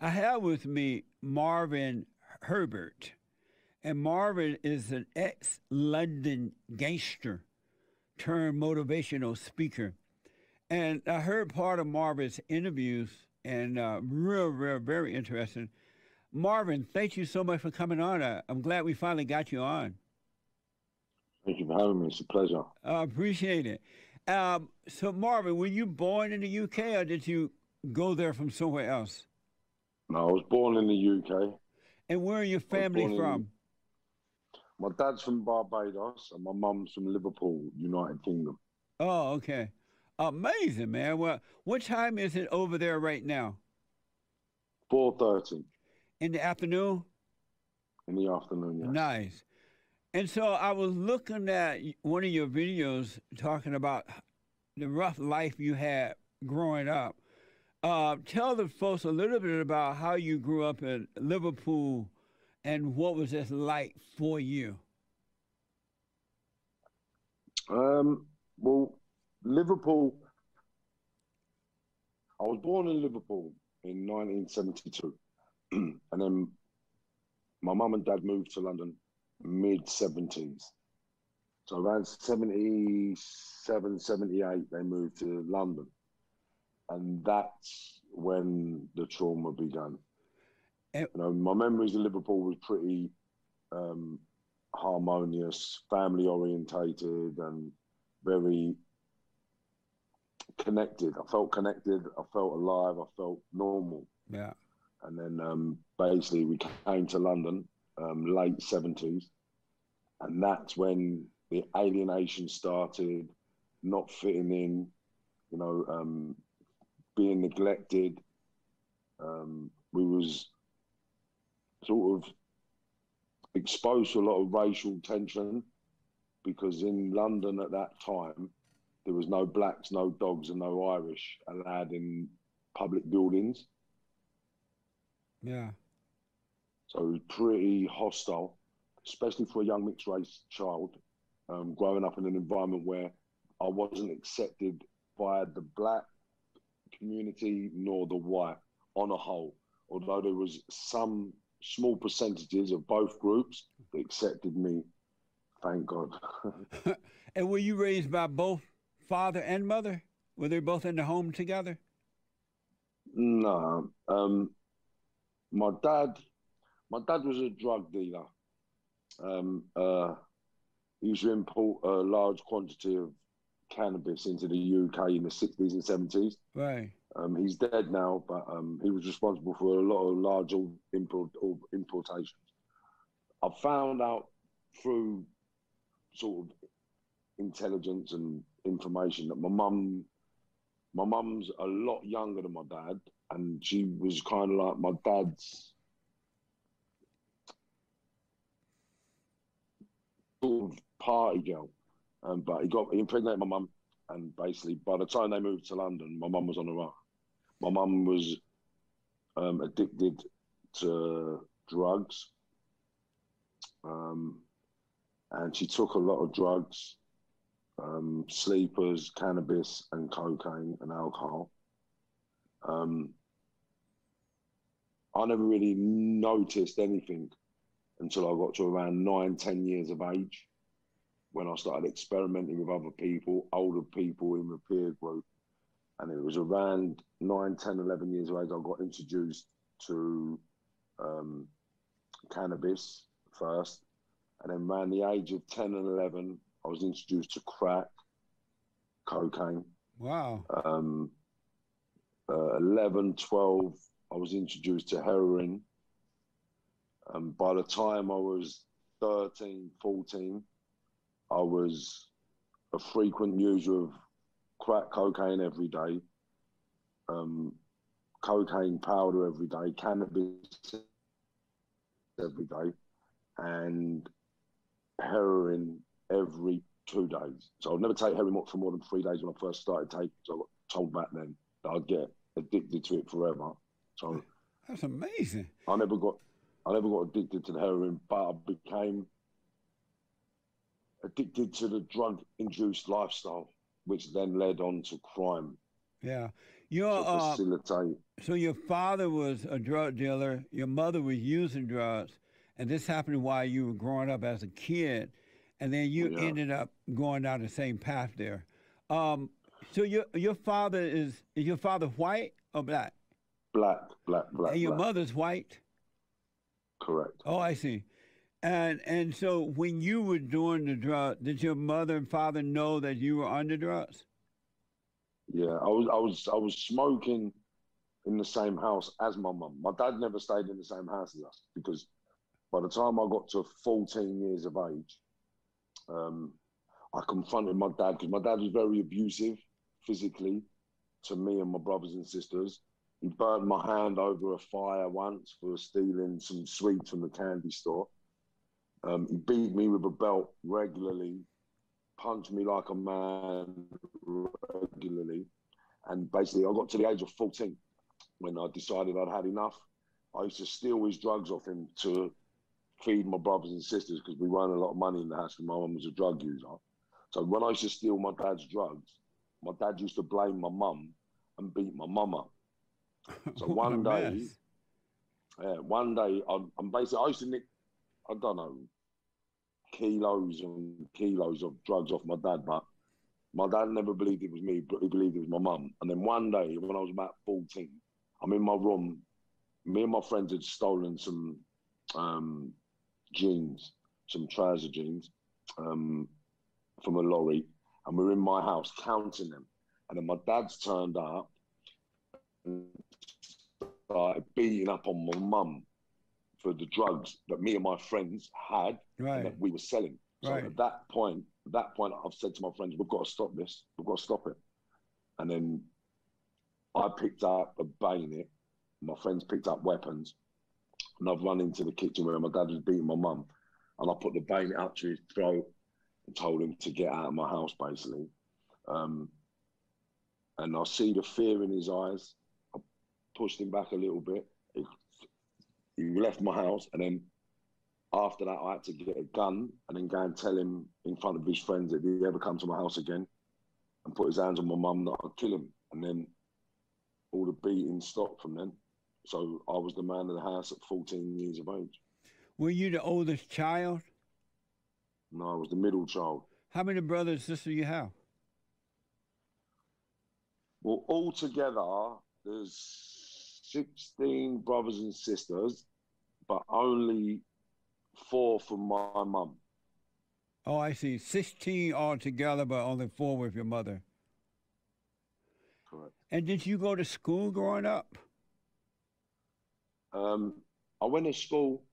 I have with me Marvin Herbert. And Marvin is an ex London gangster turned motivational speaker. And I heard part of Marvin's interviews and uh, real, real, very interesting. Marvin, thank you so much for coming on. Uh, I'm glad we finally got you on. Thank you for having me. It's a pleasure. I appreciate it. Um, so, Marvin, were you born in the UK or did you go there from somewhere else? No, I was born in the UK. And where are your family from? In, my dad's from Barbados and my mum's from Liverpool, United Kingdom. Oh, okay. Amazing, man. Well, what time is it over there right now? Four thirty. In the afternoon. In the afternoon, yes. Nice. And so I was looking at one of your videos talking about the rough life you had growing up. Uh, tell the folks a little bit about how you grew up in Liverpool and what was this like for you? Um, well, Liverpool. I was born in Liverpool in 1972, and then my mum and dad moved to London mid 70s. So around 77, 78, they moved to London. And that's when the trauma began. You know, my memories of Liverpool was pretty um, harmonious, family orientated, and very connected. I felt connected. I felt alive. I felt normal. Yeah. And then um, basically we came to London, um, late seventies, and that's when the alienation started, not fitting in, you know, um, being neglected. Um, we was sort of exposed to a lot of racial tension because in London at that time there was no blacks, no dogs, and no Irish allowed in public buildings. Yeah. So it was pretty hostile, especially for a young mixed race child, um, growing up in an environment where I wasn't accepted by the black community nor the white on a whole. Although there was some small percentages of both groups that accepted me. Thank God. and were you raised by both father and mother? Were they both in the home together? No. Um, my dad, my dad was a drug dealer. Um, uh, he used to import a large quantity of cannabis into the UK in the 60s and 70s. Right. Um, he's dead now, but um, he was responsible for a lot of large import, importations. I found out through sort of intelligence and information that my mum, my mum's a lot younger than my dad, and she was kind of like my dad's sort of party girl. Um, but he got he impregnated my mum, and basically by the time they moved to London, my mum was on her own. My mum was um, addicted to drugs, um, and she took a lot of drugs, um, sleepers, cannabis, and cocaine and alcohol. Um, I never really noticed anything until I got to around nine, ten years of age, when I started experimenting with other people, older people in the peer group, and it was around 9, 10, 11 years of age I got introduced to um, cannabis first, and then around the age of 10 and 11, I was introduced to crack, cocaine. Wow. Um, uh, 11, 12, I was introduced to heroin. And by the time I was 13, 14, I was a frequent user of crack cocaine every day, um, cocaine powder every day, cannabis every day, and heroin every two days. So I'd never take heroin for more than three days when I first started taking. So I got told back then that I'd get addicted to it forever. So that's amazing. I never got, I never got addicted to the heroin, but I became addicted to the drug-induced lifestyle which then led on to crime. Yeah. Your uh, so your father was a drug dealer. Your mother was using drugs, and this happened while you were growing up as a kid, and then you Yeah. ended up going down the same path there. Um, so your your father is is your father white or black? Black, black, black. and your black. mother's white. Correct. Oh, I see. And and so when you were doing the drug, did your mother and father know that you were under drugs? Yeah, I was, I was, I was smoking in the same house as my mum. My dad never stayed in the same house as us because by the time I got to 14 years of age, um, I confronted my dad because my dad was very abusive physically to me and my brothers and sisters. He burned my hand over a fire once for stealing some sweets from the candy store. Um, he beat me with a belt regularly, punched me like a man regularly. And basically, I got to the age of 14 when I decided I'd had enough. I used to steal his drugs off him to feed my brothers and sisters because we weren't a lot of money in the house because my mum was a drug user. So when I used to steal my dad's drugs, my dad used to blame my mum and beat my mum up. So one day, yeah, one day, I'm, I'm basically, I used to nick, I don't know, kilos and kilos of drugs off my dad, but my dad never believed it was me, but he believed it was my mum. And then one day, when I was about 14, I'm in my room. Me and my friends had stolen some um, jeans, some trouser jeans um, from a lorry, and we we're in my house counting them. And then my dad's turned up and started beating up on my mum for the drugs that me and my friends had and Right. that we were selling. So Right. at that point, at that point, I've said to my friends, "We've got to stop this. We've got to stop it." And then I picked up a bayonet. My friends picked up weapons, and I've run into the kitchen where my dad was beating my mum, and I put the bayonet up to his throat and told him to get out of my house, basically. Um, and I see the fear in his eyes. I pushed him back a little bit. He, left my house, and then after that, I had to get a gun and then go and tell him in front of his friends that if he ever come to my house again and put his hands on my mum, that I'd kill him. And then all the beating stopped from then. So I was the man of the house at 14 years of age. Were you the oldest child? No, I was the middle child. How many brothers and sisters you have? Well, all together, there's 16 brothers and sisters, but only four from my mum. Oh, I see. Sixteen altogether, but only four with your mother. Correct. And did you go to school growing up? Um, I went to school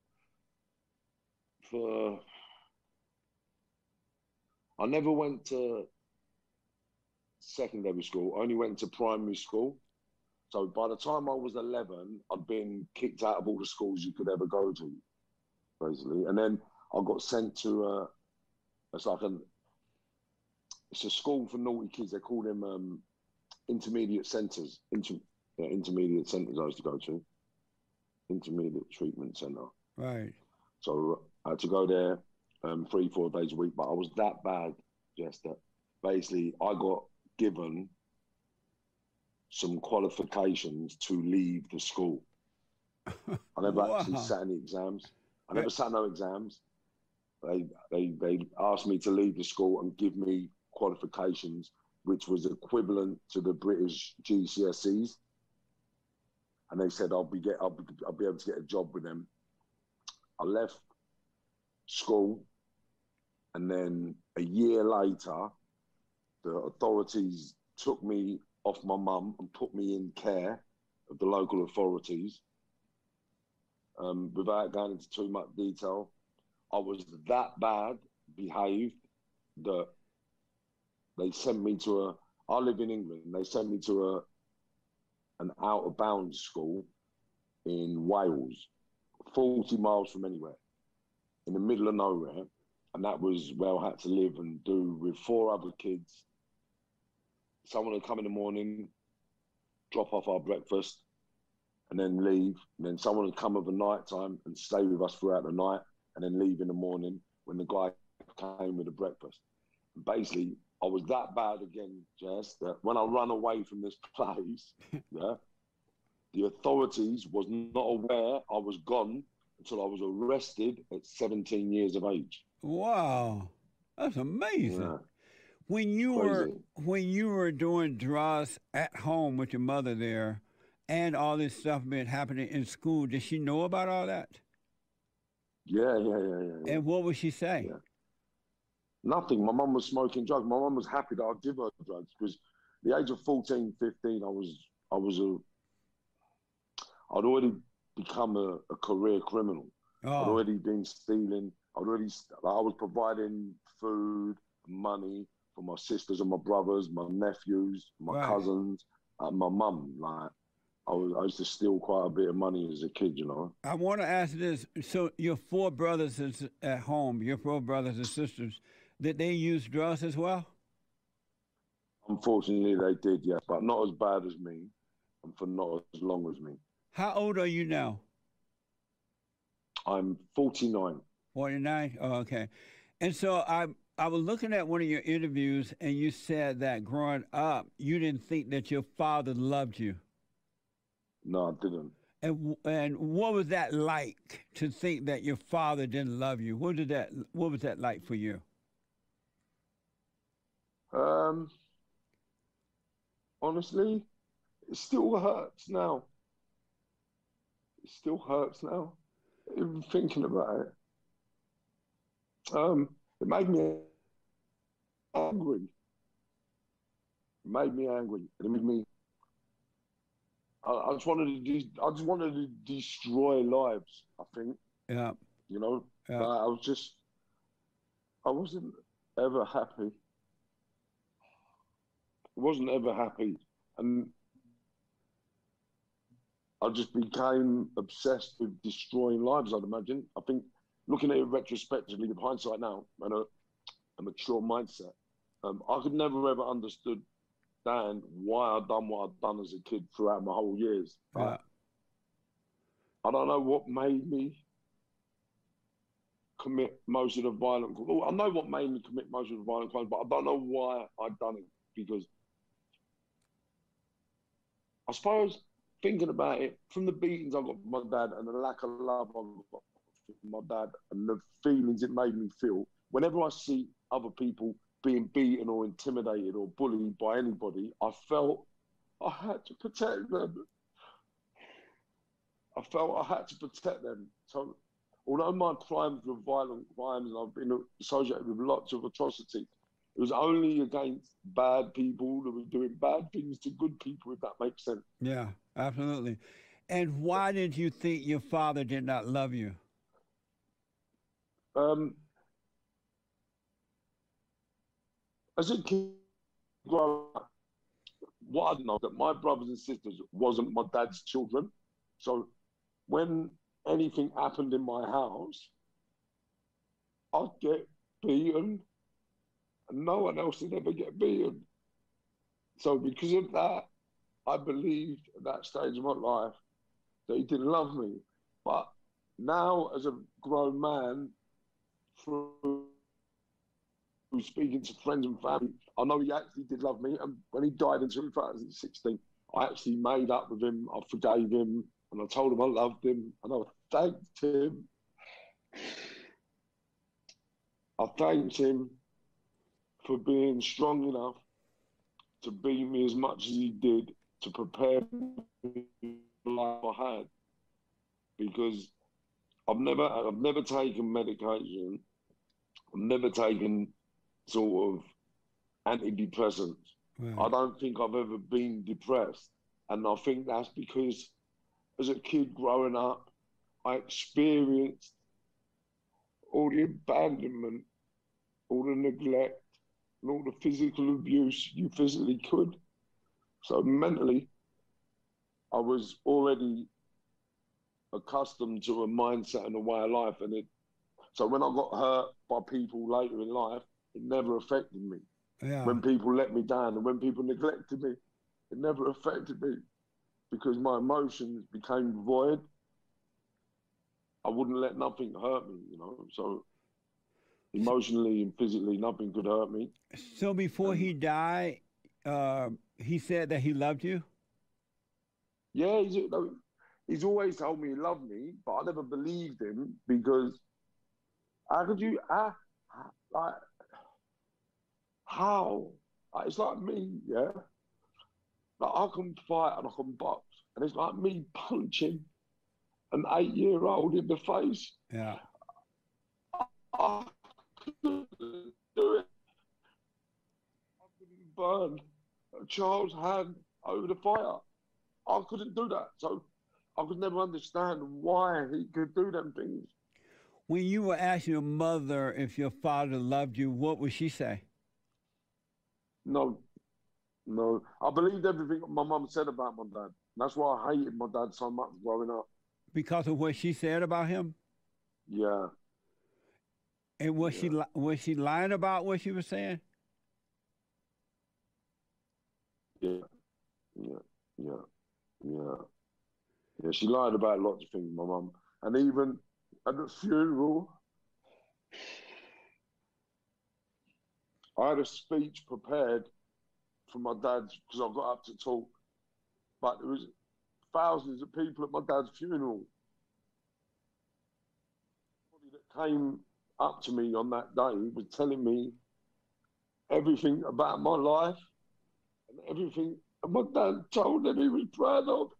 for. I never went to secondary school. I only went to primary school. So by the time I was 11, I'd been kicked out of all the schools you could ever go to, basically. And then I got sent to a, it's like an, it's a school for naughty kids. They call them um, intermediate centres. Inter, yeah, intermediate centres I used to go to. Intermediate treatment centre. Right. So I had to go there um, three, four days a week. But I was that bad, just that basically I got given some qualifications to leave the school. I never actually sat any exams. I never sat no exams. They, they they asked me to leave the school and give me qualifications, which was equivalent to the British GCSEs. And they said I'll be get I'll be, I'll be able to get a job with them. I left school, and then a year later, the authorities took me off my mum and put me in care of the local authorities. Um, without going into too much detail, I was that bad behaved that they sent me to a. I live in England. They sent me to a an out of bounds school in Wales, forty miles from anywhere, in the middle of nowhere, and that was where I had to live and do with four other kids. Someone would come in the morning, drop off our breakfast, and then leave. And then someone would come over night time and stay with us throughout the night, and then leave in the morning when the guy came with the breakfast. Basically, I was that bad again, Jess, that when I ran away from this place, yeah, the authorities was not aware I was gone until I was arrested at 17 years of age. Wow, that's amazing. Yeah. When you were when you were doing drugs at home with your mother there, and all this stuff been happening in school, did she know about all that? Yeah, yeah, yeah, yeah. yeah. And what would she say? Yeah. Nothing. My mum was smoking drugs. My mum was happy that I'd give her drugs because the age of 14, 15, I was I was a I'd already become a, a career criminal. I'd Oh, already been stealing. I'd already I was providing food, money for my sisters and my brothers, my nephews, my Right. cousins, and my mum. Like I was, I used to steal quite a bit of money as a kid, you know. I want to ask this. So your four brothers is at home, your four brothers and sisters, did they use drugs as well? Unfortunately, they did, yes, but not as bad as me, and for not as long as me. How old are you now? I'm 49. 49? Oh, okay. And so I I was looking at one of your interviews and you said that growing up you didn't think that your father loved you. No, I didn't. And and what was that like to think that your father didn't love you? What did that what was that like for you? Um, honestly, it still hurts now. It still hurts now, even thinking about it. Um, it made me angry. It made me angry. It made me. I, I just wanted to. De- I just wanted to destroy lives. I think Yeah. you know. Yeah. Uh, I was just. I wasn't ever happy. wasn't ever happy, and I just became obsessed with destroying lives. I'd imagine. I think looking at it retrospectively with hindsight now and a, a mature mindset, um, I could never ever understood Dan why I'd done what I'd done as a kid throughout my whole years. Yeah. Like, I don't know what made me commit most of the violent. Well, I know what made me commit most of the violent crimes, but I don't know why I'd done it because I suppose thinking about it, from the beatings I got from my dad and the lack of love I got from my dad and the feelings it made me feel, whenever I see other people being beaten or intimidated or bullied by anybody, I felt I had to protect them. I felt I had to protect them. So, although my crimes were violent crimes and I've been associated with lots of atrocities, it was only against bad people that were doing bad things to good people, if that makes sense. Yeah, absolutely. And why did you think your father did not love you? Um, as a kid, up, what I know that my brothers and sisters wasn't my dad's children. So when anything happened in my house, I'd get beaten, and no one else would ever get beaten. So because of that, I believed at that stage of my life that he didn't love me. But now, as a grown man, through speaking to friends and family, I know he actually did love me. And when he died in 2016, I actually made up with him. I forgave him, and I told him I loved him, and I thanked him. I thanked him for being strong enough to beat me as much as he did to prepare me life I had. Because I've never, I've never taken medication. I've never taken sort of antidepressants. I don't think I've ever been depressed. And I think that's because as a kid growing up, I experienced all the abandonment, all the neglect, and all the physical abuse you physically could. So mentally, I was already accustomed to a mindset and a way of life. And it, so when I got hurt by people later in life, it never affected me Yeah. when people let me down and when people neglected me, it never affected me because my emotions became void. I wouldn't let nothing hurt me, you know. So Emotionally and physically, nothing could hurt me. So before he died, uh, he said that he loved you. Yeah, he's, he's always told me he loved me, but I never believed him because how could you, ah, like, how? Like, it's like me, yeah? Like, I can fight and I can box, and it's like me punching an eight year old in the face. Yeah. I couldn't do it. I couldn't burn a child's hand over the fire. I couldn't do that. So I could never understand why he could do them things. When you were asking your mother if your father loved you, what would she say? No, no. I believed everything my mum said about my dad. That's why I hated my dad so much growing up. Because of what she said about him? Yeah. And was she li- was she lying about what she was saying? Yeah, yeah, yeah, yeah. Yeah, she lied about lots of things, my mum. And even at the funeral, I had a speech prepared for my dad's because I got up to talk, but there was thousands of people at my dad's funeral. That came up to me on that day was telling me everything about my life and everything my dad told him he was proud of.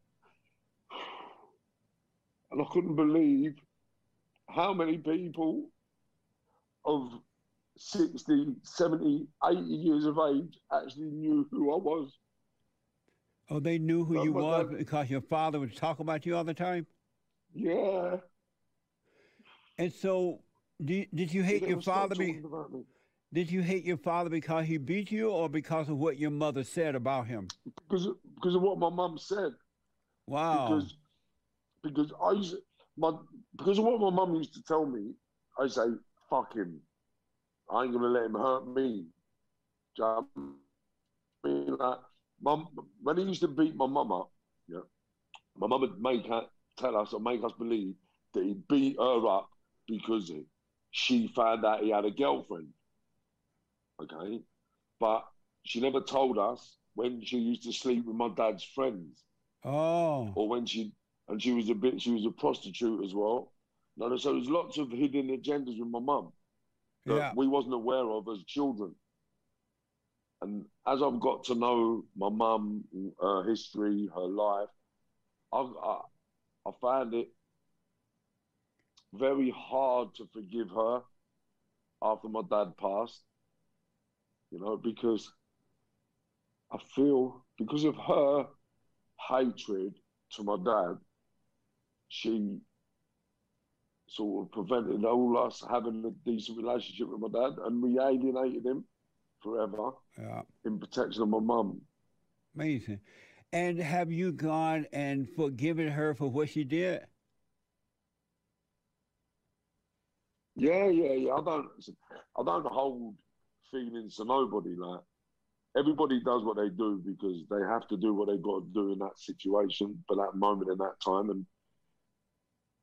And I couldn't believe how many people of 60, 70, 80 years of age actually knew who I was. Oh, they knew who Well, you was dad- because your father would talk about you all the time. Yeah. And so, did, did you hate your father? Be, me. did you hate your father because he beat you, or because of what your mother said about him? Because, because of what my mum said. Wow. because because I my because of what my mum used to tell me, I say fuck him. I ain't gonna let him hurt me. You know I mean? Like, mum, when he used to beat my mum up, yeah, my mum would make her tell us or make us believe that he beat her up because she found out he had a girlfriend. Okay, but she never told us when she used to sleep with my dad's friends oh, or when she and she was a bit she was a prostitute as well. No, so there's lots of hidden agendas with my mum that yeah. we wasn't aware of as children. And as I've got to know my mum, her history, her life, I, I I found it very hard to forgive her after my dad passed. You know, because I feel because of her hatred to my dad, she sort of prevented all us having a decent relationship with my dad, and we alienated him forever Yeah. in protection of my mum. Amazing. And have you gone and forgiven her for what she did? Yeah, yeah, yeah. I don't, I don't hold feelings to nobody. Like everybody does what they do because they have to do what they got to do in that situation for that moment in that time, and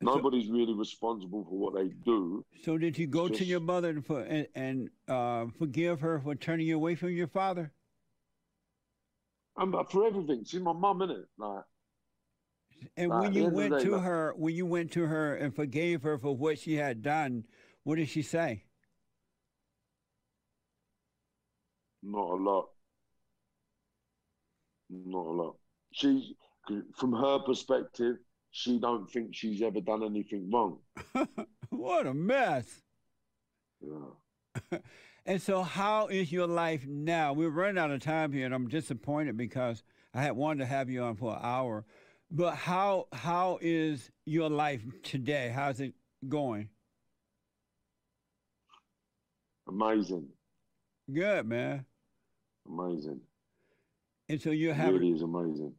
So- nobody's really responsible for what they do. So did you go to your mother and, for, and, and uh, forgive her for turning you away from your father? And but for everything, she's my mum, innit? Like And Right, when you end of the went day, to look- her, when you went to her and forgave her for what she had done, what did she say? not a lot. Not a lot. She, from her perspective, she don't think she's ever done anything wrong. what a mess! Yeah. And so, how is your life now? We're running out of time here, and I'm disappointed because I had wanted to have you on for an hour. But how how is your life today? How's it going? Amazing. Good, man. Amazing. And so you're It really is amazing.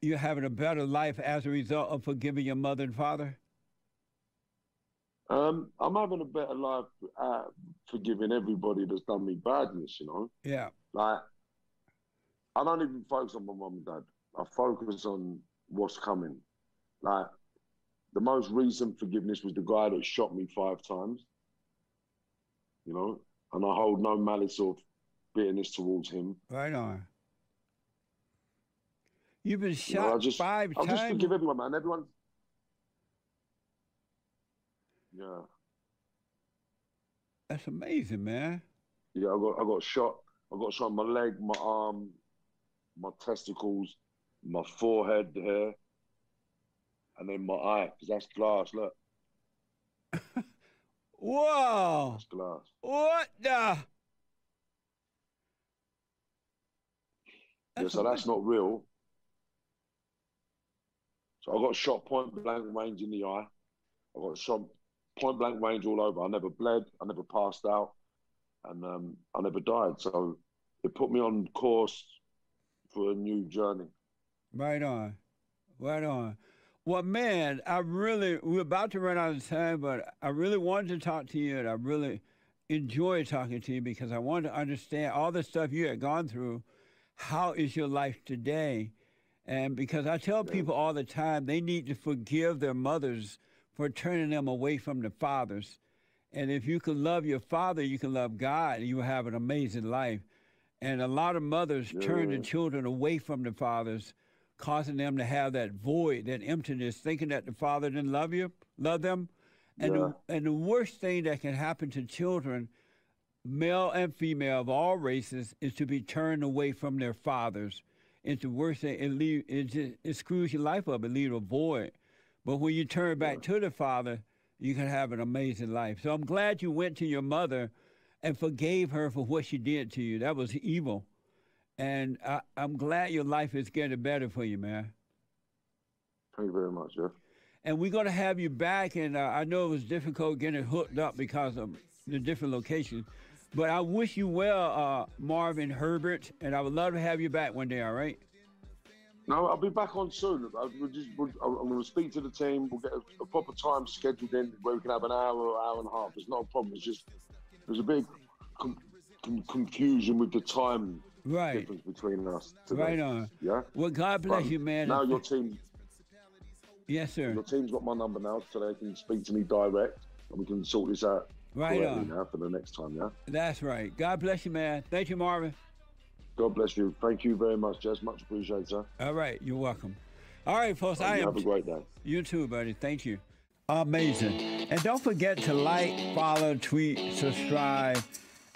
You're having a better life as a result of forgiving your mother and father. Um, I'm having a better life uh, forgiving everybody that's done me badness, you know? Yeah, Like, I don't even focus on my mum and dad. I focus on what's coming. Like, the most recent forgiveness was the guy that shot me five times. You know, and I hold no malice or bitterness towards him. Right on. You've been You know, shot I'll five I just times. forgive everyone, man. Everyone. Yeah, That's amazing, man. yeah. I got, I got shot. I got shot in my leg, my arm, my testicles, my forehead hair, and then my eye, because that's glass. Look, Whoa! that's glass. What the? yeah, so that's not real. So I got shot point blank range in the eye. I got shot point blank range all over. I never bled. I never passed out, and um, I never died. So it put me on course for a new journey. Right on. Right on. Well, man, I really, we're about to run out of time, but I really wanted to talk to you and I really enjoy talking to you because I wanted to understand all the stuff you had gone through. How is your life today? And because I tell people all the time, they need to forgive their mothers for turning them away from the fathers. And if you can love your father, you can love God, and you will have an amazing life. And a lot of mothers turn the children away from the fathers, causing them to have that void, that emptiness, thinking that the father didn't love you, love them. And the, and the worst thing that can happen to children, male and female of all races, is to be turned away from their fathers. It's the worst thing. It leave, it, just, it screws your life up. It leaves a void. But when you turn back to the father, you can have an amazing life. So I'm glad you went to your mother and forgave her for what she did to you. That was evil. And I, I'm glad your life is getting better for you, man. Thank you very much, Jess. And we're going to have you back. And uh, I know it was difficult getting hooked up because of the different locations. But I wish you well, uh, Marvin Herbert. And I would love to have you back one day, all right? No, I'll be back on soon. I, we'll just, we'll, I'm going to speak to the team. We'll get a, a proper time scheduled in where we can have an hour or hour and a half. It's not a problem. It's just there's a big com- com- confusion with the time Right. difference between us. Today. Right on. Yeah. Well, God bless But you, man. Now your team, yes, sir. your team's got my number now, so they can speak to me direct, and we can sort this out Right on. now for the next time. Yeah. That's right. God bless you, man. Thank you, Marvin. God bless you. Thank you very much, Jess. Much appreciated, sir. All right. You're welcome. All right, folks. I You am. have a great day. You too, buddy. Thank you. Amazing. And don't forget to like, follow, tweet, subscribe,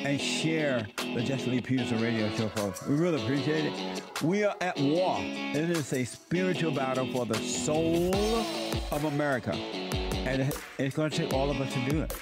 and share the Jesse Lee Peterson radio show, folks. We really appreciate it. We are at war. It is a spiritual battle for the soul of America. And it's going to take all of us to do it.